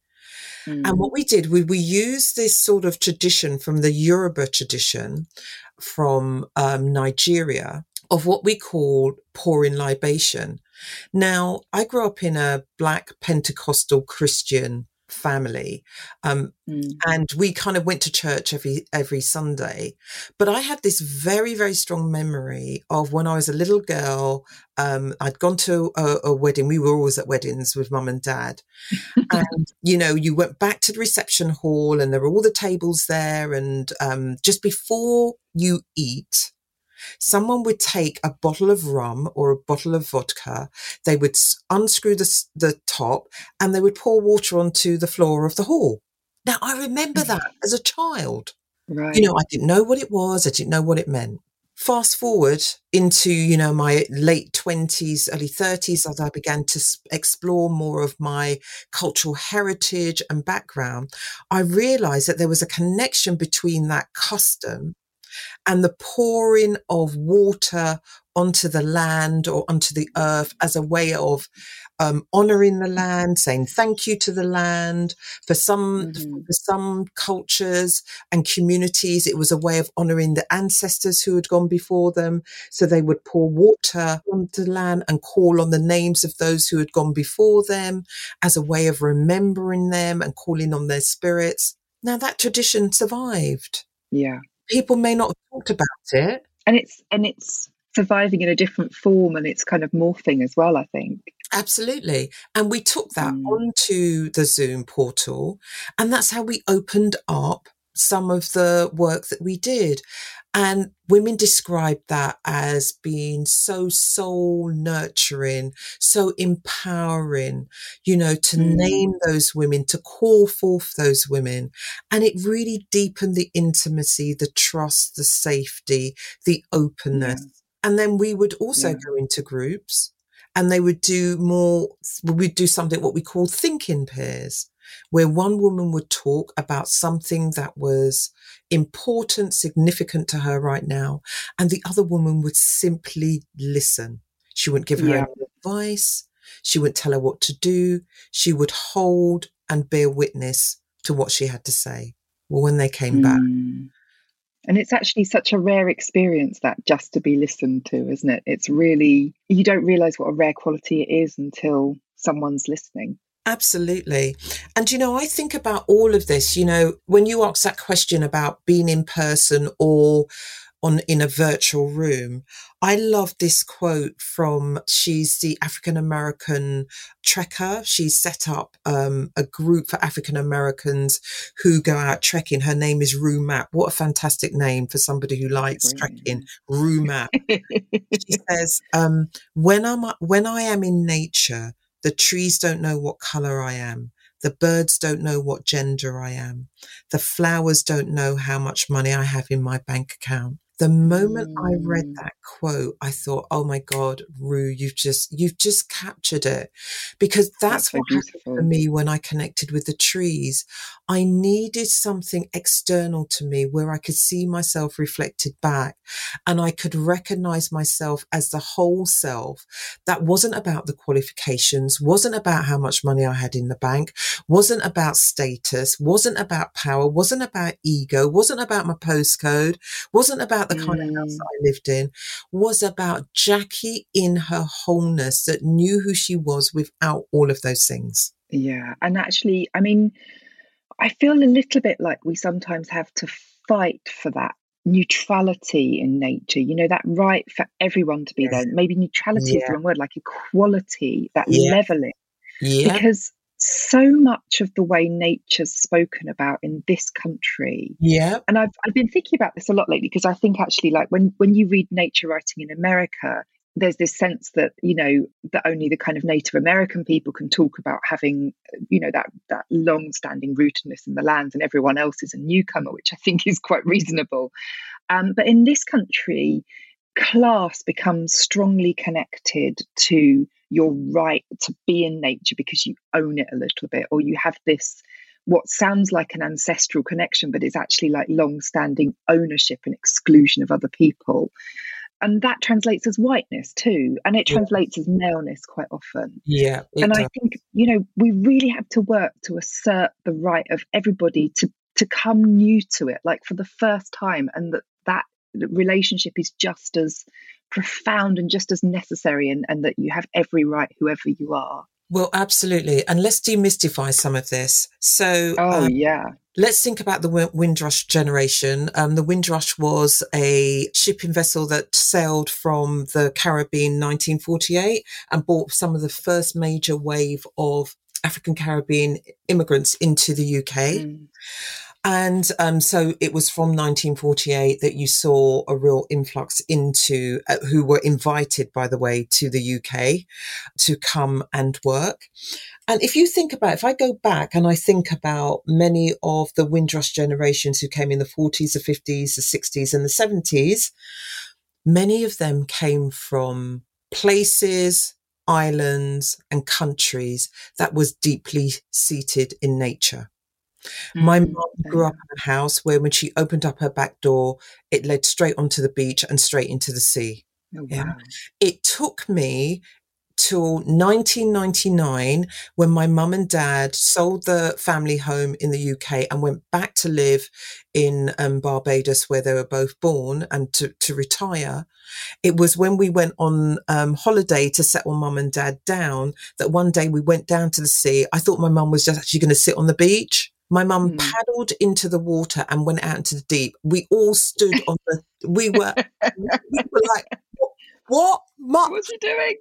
Mm. And what we did, we, we used this sort of tradition from the Yoruba tradition from um, Nigeria of what we call pouring libation. Now, I grew up in a black Pentecostal Christian family um, mm. and we kind of went to church every every sunday. But i had this very very strong memory of when i was a little girl um, i'd gone to a, a, wedding. We were always at weddings with mum and dad. And you know you went back to the reception hall and there were all the tables there and um, just before you eat someone would take a bottle of rum or a bottle of vodka, they would unscrew the, the top and they would pour water onto the floor of the hall. Now, I remember mm. that as a child. Right. You know, I didn't know what it was, I didn't know what it meant. Fast forward into, you know, my late 20s, early 30s, as I began to explore more of my cultural heritage and background, I realized that there was a connection between that custom and the pouring of water onto the land or onto the earth as a way of um, honoring the land, saying thank you to the land. For some, mm-hmm. for some cultures and communities, it was a way of honoring the ancestors who had gone before them. So they would pour water onto the land and call on the names of those who had gone before them as a way of remembering them and calling on their spirits. Now that tradition survived. Yeah people may not have talked about it. And it's and it's surviving in a different form and it's kind of morphing as well, I think. Absolutely. And we took that mm. onto the Zoom portal and that's how we opened up some of the work that we did. And women described that as being so soul nurturing, so empowering, you know, to mm. name those women, to call forth those women. And it really deepened the intimacy, the trust, the safety, the openness. And then we would also yeah. go into groups and they would do more, we'd do something what we call thinking pairs where one woman would talk about something that was important, significant to her right now, and the other woman would simply listen. She wouldn't give her yeah. advice. She wouldn't tell her what to do. She would hold and bear witness to what she had to say. Well, when they came mm. back. And it's actually such a rare experience that just to be listened to, isn't it? It's really, you don't realize what a rare quality it is until someone's listening. Absolutely. And, you know, I think about all of this, you know, when you ask that question about being in person or on in a virtual room, I love this quote from she's the African American trekker. She's set up um, a group for African Americans who go out trekking. Her name is Rue Mapp. What a fantastic name for somebody who likes mm. trekking. Rue Mapp. she says, um, when I'm when I am in nature, the trees don't know what color I am. The birds don't know what gender I am. The flowers don't know how much money I have in my bank account the moment mm. I read mm. that quote, I thought, "Oh my God, Rue, you've just you've just captured it," because that's, that's what beautiful. happened for me when I connected with the trees. I needed something external to me where I could see myself reflected back, and I could recognize myself as the whole self. That wasn't about the qualifications, wasn't about how much money I had in the bank, wasn't about status, wasn't about power, wasn't about ego, wasn't about my postcode, wasn't about the kind mm. of house mm. I lived in was about Jackee in her wholeness that knew who she was without all of those things. Yeah. And actually, I mean, I feel a little bit like we sometimes have to fight for that neutrality in nature, you know, that right for everyone to be yes. there. Maybe neutrality yeah. is the wrong word, like equality, that yeah. leveling. Yeah. Because so much of the way nature's spoken about in this country. Yeah. And I've I've been thinking about this a lot lately because I think actually like when when you read nature writing in America, there's this sense that you know that only the kind of Native American people can talk about having you know that that long-standing rootedness in the lands, and everyone else is a newcomer, which I think is quite reasonable. Um, but in this country, class becomes strongly connected to your right to be in nature because you own it a little bit or you have this what sounds like an ancestral connection, but is actually like long standing ownership and exclusion of other people. And that translates as whiteness too. And it translates as maleness quite often. Yeah. And does. I think, you know, we really have to work to assert the right of everybody to to come new to it, like for the first time, and that that relationship is just as profound and just as necessary and, and that you have every right whoever you are well, absolutely. And let's demystify some of this. So, oh, um, yeah. Let's think about the Windrush generation. Um, the Windrush was a shipping vessel that sailed from the Caribbean 1948 and brought some of the first major wave of African Caribbean immigrants into the UK. Mm. And um, so it was from 1948 that you saw a real influx into uh, who were invited, by the way, to the UK to come and work. And if you think about, if I go back and I think about many of the Windrush generations who came in the 40s, the 50s, the 60s, and the 70s, many of them came from places, islands, and countries that was deeply seated in nature. My mom grew up in a house where when she opened up her back door, it led straight onto the beach and straight into the sea. Oh, wow. Yeah. It took me till 1999 when my mum and dad sold the family home in the UK and went back to live in um, Barbados where they were both born and to, to retire. It was when we went on um, holiday to settle mum and dad down that one day we went down to the sea. I thought my mum was just actually going to sit on the beach. My mum mm. paddled into the water and went out into the deep. We all stood on the. We were, we were like, "What, what? What's he doing?"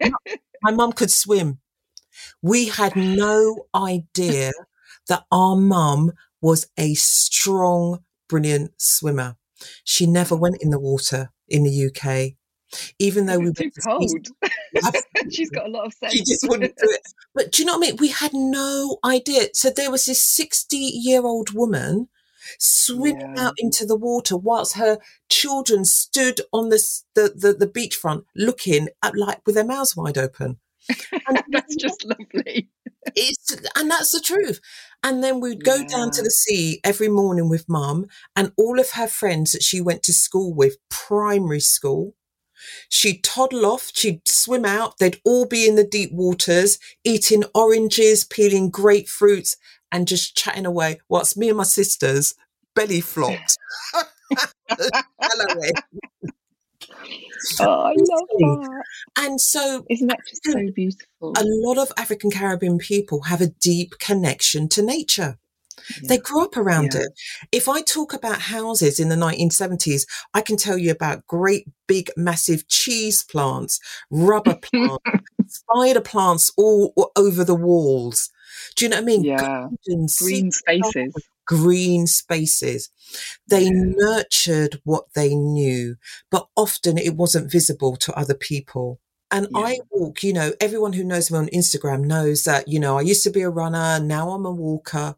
My mum could swim. We had no idea that our mum was a strong, brilliant swimmer. She never went in the water in the UK even though we were too cold. She's got a lot of sense. She just wouldn't do it. But do you know what I mean? We had no idea. So there was this 60 year old woman swimming yeah. out into the water whilst her children stood on the, the, the, the beachfront looking at like with their mouths wide open. And that's just lovely. It's and that's the truth. And then we'd go yeah. down to the sea every morning with mum and all of her friends that she went to school with, primary school, She'd toddle off, she'd swim out, they'd all be in the deep waters, eating oranges, peeling grapefruits, and just chatting away whilst me and my sisters belly flopped. oh, I love that. And so, isn't that just so beautiful? A lot of African Caribbean people have a deep connection to nature. Yeah. They grew up around yeah. it. If I talk about houses in the 1970s, I can tell you about great big massive cheese plants, rubber plants, spider plants all, all, over the walls. Do you know what I mean? Yeah. Gardens, green spaces. Green spaces. They yeah. nurtured what they knew, but often it wasn't visible to other people. And yeah. I walk, you know, everyone who knows me on Instagram knows that, you know, I used to be a runner, now I'm a walker.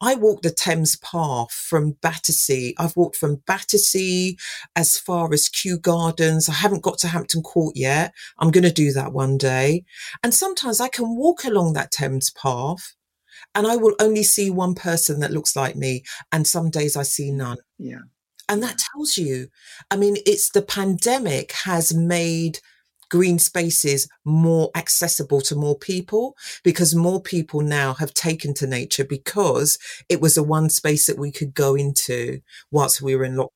I walked the Thames Path from Battersea. I've walked from Battersea as far as Kew Gardens. I haven't got to Hampton Court yet. I'm going to do that one day. And sometimes I can walk along that Thames Path and I will only see one person that looks like me. And some days I see none. Yeah. And that tells you, I mean, it's the pandemic has made green spaces more accessible to more people because more people now have taken to nature because it was the one space that we could go into whilst we were in lockdown.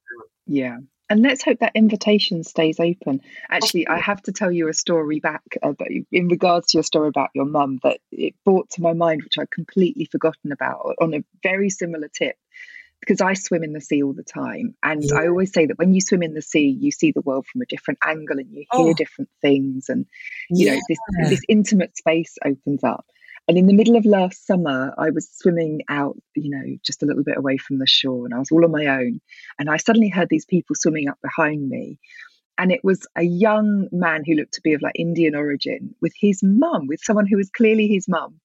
Yeah. And let's hope that invitation stays open. Actually, I have to tell you a story back uh, about, in regards to your story about your mum that it brought to my mind, which I'd completely forgotten about on a very similar tip because I swim in the sea all the time. And yeah. I always say that when you swim in the sea, you see the world from a different angle and you hear oh. different things. And, you yeah. know, this, this intimate space opens up. And in the middle of last summer, I was swimming out, you know, just a little bit away from the shore and I was all on my own. And I suddenly heard these people swimming up behind me. And it was a young man who looked to be of like Indian origin with his mum, with someone who was clearly his mum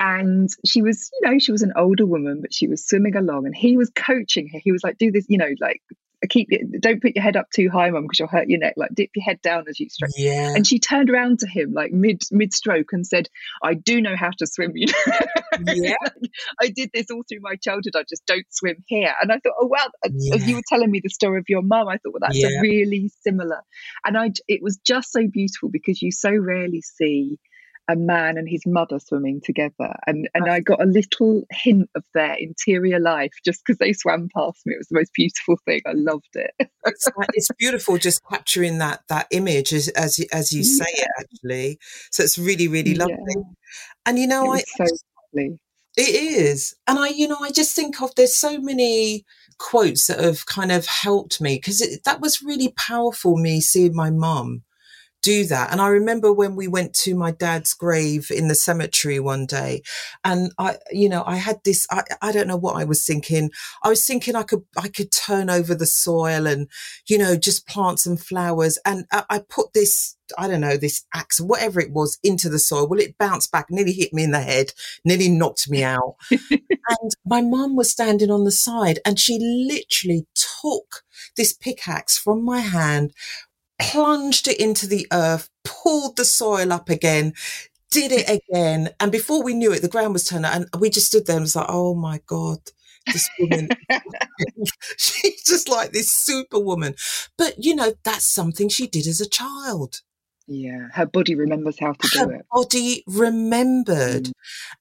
and she was you know she was an older woman but she was swimming along and he was coaching her he was like do this you know like keep your, don't put your head up too high, mum, because you'll hurt your neck. Like dip your head down as you stroke. Yeah. And she turned around to him like mid mid stroke and said, "I do know how to swim. You know, Yeah. I did this all through my childhood. I just don't swim here." And I thought, "Oh wow!" Uh, uh, as Yeah. you were telling me the story of your mum, I thought, "Well, that's Yeah. a really similar." And I, it was just so beautiful because you so rarely see a man and his mother swimming together. And and I got a little hint of their interior life just because they swam past me. It was the most beautiful thing. I loved it. It's, it's beautiful just capturing that that image as as, you- as you say it actually. So it's really really lovely. Yeah. and you know i so lovely. It is. And I, you know, I just think of there's so many quotes that have kind of helped me because that was really powerful, me seeing my mum do that. And I remember when we went to my dad's grave in the cemetery one day and I, you know, I had this, I, I don't know what I was thinking. I was thinking I could, I could turn over the soil and, you know, just plant some flowers. And I, I put this, I don't know, this axe, whatever it was into the soil. Well, it bounced back, nearly hit me in the head, nearly knocked me out. and my mum was standing on the side and she literally took this pickaxe from my hand, plunged it into the earth, pulled the soil up again, did it again. And before we knew it, the ground was turned out and we just stood there and was like, oh my God, this woman, she's just like this superwoman. But, you know, that's something she did as a child. yeah her body remembers how to do it. Her body remembered. Mm.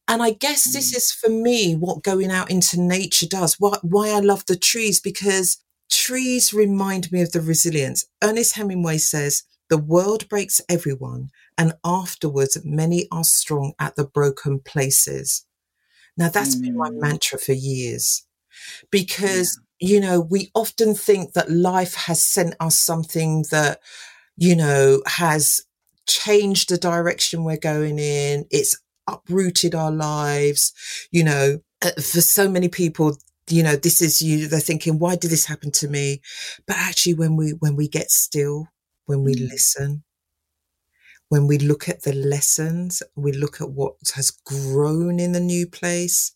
And I guess this is for me what going out into nature does. Why, why I love the trees because trees remind me of the resilience. Ernest Hemingway says, the world breaks everyone and afterwards many are strong at the broken places. Now that's been my Mm. mantra for years because, you know, we often think that life has sent us something that, you know, has changed the direction we're going in. It's uprooted our lives. You know, uh, for so many people, you know, this is you, they're thinking, why did this happen to me? But actually, when we, when we get still, when we Mm. listen, when we look at the lessons, we look at what has grown in the new place,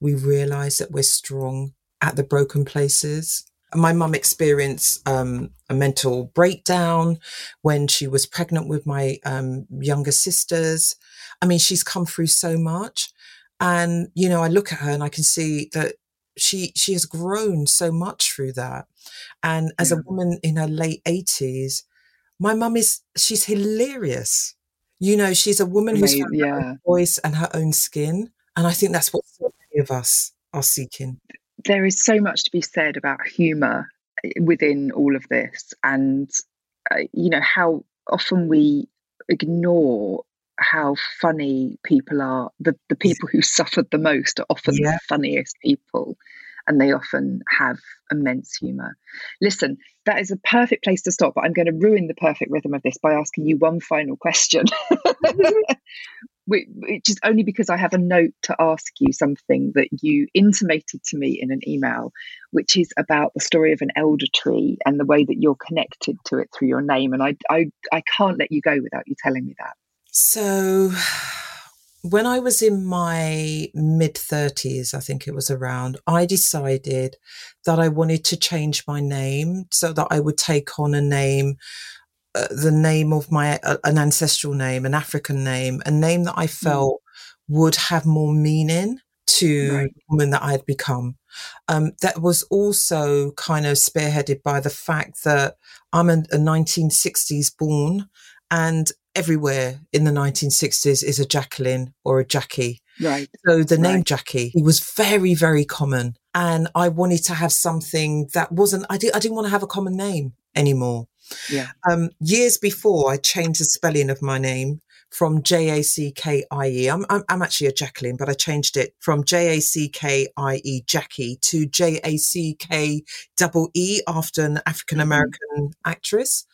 we realize that we're strong at the broken places. My mum experienced um, a mental breakdown when she was pregnant with my um, younger sisters. I mean, she's come through so much. And, you know, I look at her and I can see that she she has grown so much through that. And as a woman in her late 80s, my mum is she's hilarious. You know, she's a woman who's her yeah. own voice and her own skin. And I think that's what so many of us are seeking. there is so much to be said about humor within all of this and uh, you know how often we ignore how funny people are the, the people who suffered the most are often Yeah. the funniest people and they often have immense humor listen that is a perfect place to stop but i'm going to ruin the perfect rhythm of this by asking you one final question Whi- which is only because I have a note to ask you something that you intimated to me in an email, which is about the story of an elder tree and the way that you're connected to it through your name. And I, I, I can't let you go without you telling me that. So when I was in my mid 30s, I think it was around, I decided that I wanted to change my name so that I would take on a name, uh, the name of my, uh, an ancestral name, an African name, a name that I felt would have more meaning to Right. the woman that I had become. Um, that was also kind of spearheaded by the fact that I'm a, a 1960s born and everywhere in the 1960s is a Jacqueline or a Jackie. Right. So the name Right. Jackie was very, very common. And I wanted to have something that wasn't, I, did, I didn't want to have a common name anymore. Yeah. Um, years before, I changed the spelling of my name from J A C K I E. I'm, I'm, I'm actually a Jacqueline, but I changed it from J A C K I E Jackie to J A C K double E after an African American actress.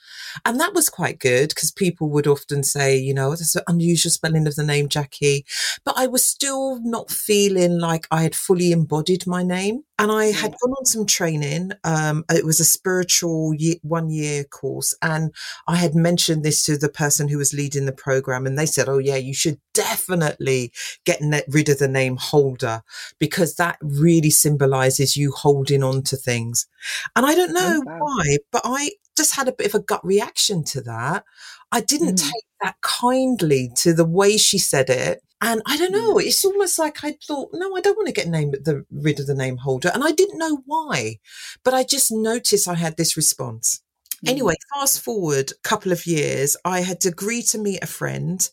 And that was quite good because people would often say, you know, that's an unusual spelling of the name Jackie. But I was still not feeling like I had fully embodied my name. And I had gone on some training. Um, it was a spiritual year, one year course. And I had mentioned this to the person who was leading the program. And they said, oh, yeah, you should definitely get rid of the name holder because that really symbolizes you holding on to things. And I don't know oh, wow. why, but I just had a bit of a gut reaction to that. I didn't mm. take that kindly to the way she said it. And I don't know, mm. it's almost like I thought, no, I don't want to get name the rid of the name holder. And I didn't know why, but I just noticed I had this response. Anyway, mm. fast forward a couple of years, I had agreed to meet a friend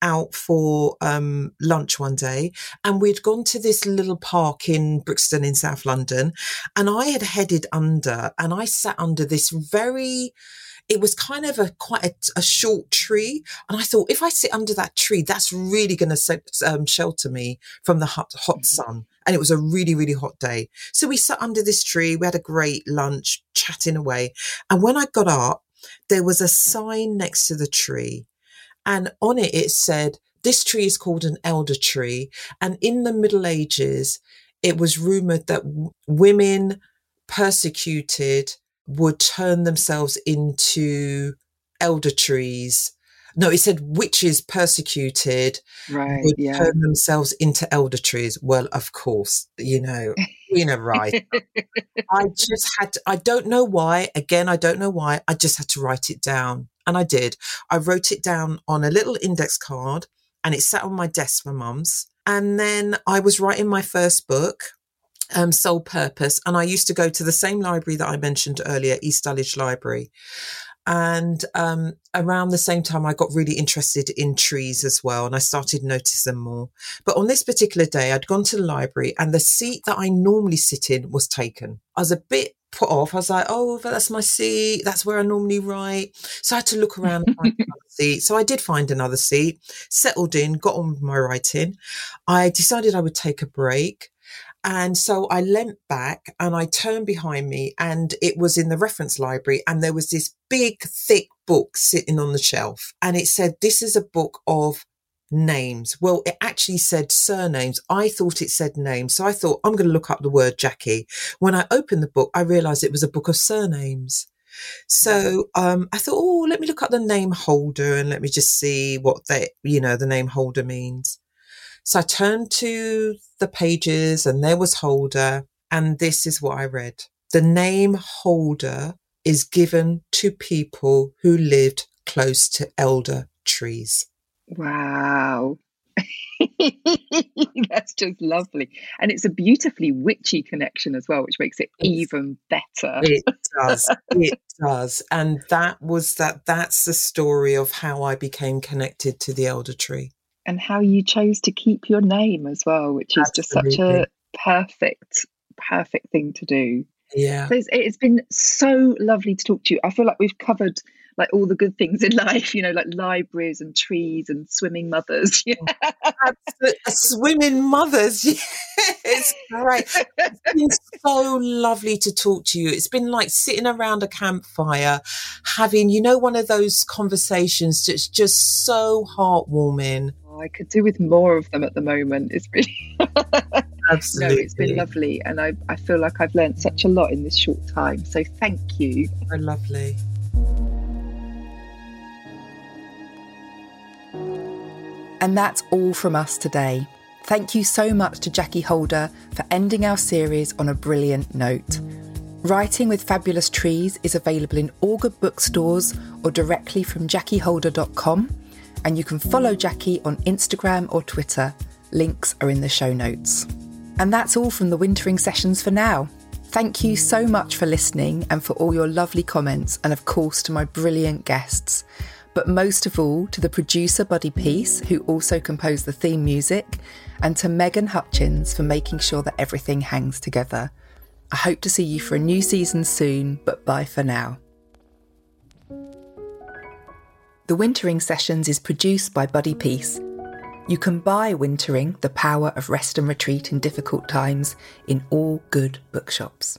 out for um, lunch one day, and we'd gone to this little park in Brixton in South London, and I had headed under, and I sat under this very it was kind of a quite a, a, short tree. And I thought, if I sit under that tree, that's really going to um, shelter me from the hot, hot mm-hmm. sun. And it was a really, really hot day. So we sat under this tree. We had a great lunch, chatting away. And when I got up, there was a sign next to the tree. And on it, it said, this tree is called an elder tree. And in the Middle Ages, it was rumored that w- women persecuted would turn themselves into elder trees. No, it said witches persecuted right, would yeah. turn themselves into elder trees. Well, of course, you know, know, right. I just had to, I don't know why. Again, I don't know why. I just had to write it down. And I did. I wrote it down on a little index card and it sat on my desk for mum's. And then I was writing my first book um, Soul Purpose. And I used to go to the same library that I mentioned earlier, East Dulwich Library. And um, around the same time, I got really interested in trees as well, and I started notice them more. But on this particular day, I'd gone to the library, and the seat that I normally sit in was taken. I was a bit put off. I was like, "Oh, that's my seat. That's where I normally write." So I had to look around and find another seat. So I did find another seat, settled in, got on with my writing. I decided I would take a break. And so I leant back and I turned behind me and it was in the reference library and there was this big, thick book sitting on the shelf. And it said, this is a book of names. Well, it actually said surnames. I thought it said names. So I thought, I'm going to look up the word Jackie. When I opened the book, I realized it was a book of surnames. So um, I thought, oh, let me look up the name holder and let me just see what that, you know, the name holder means. So I turned to the pages and there was Holder. And this is what I read. The name Holder is given to people who lived close to elder trees. Wow. That's just lovely. And it's a beautifully witchy connection as well, which makes it even better. It does. it does. And that was that that's the story of how I became connected to the elder tree and how you chose to keep your name as well, which is Absolutely. just such a perfect, perfect thing to do. Yeah. So it's, it's been so lovely to talk to you. I feel like we've covered like all the good things in life, you know, like libraries and trees and swimming mothers. swimming mothers. Yeah, it's great. It's been so lovely to talk to you. It's been like sitting around a campfire, having, you know, one of those conversations that's just so heartwarming. Oh, I could do with more of them at the moment. It's really Absolutely. no, it's been lovely. And I, I feel like I've learned such a lot in this short time. So thank you. So lovely. And that's all from us today. Thank you so much to Jackee Holder for ending our series on a brilliant note. Writing with Fabulous Trees is available in all good bookstores or directly from jackeeholder.com. And you can follow Jackee on Instagram or Twitter. Links are in the show notes. And that's all from the wintering sessions for now. Thank you so much for listening and for all your lovely comments, and of course to my brilliant guests but most of all to the producer Buddy Peace, who also composed the theme music, and to Megan Hutchins for making sure that everything hangs together. I hope to see you for a new season soon, but bye for now. The Wintering Sessions is produced by Buddy Peace. You can buy Wintering, The Power of Rest and Retreat in Difficult Times, in all good bookshops.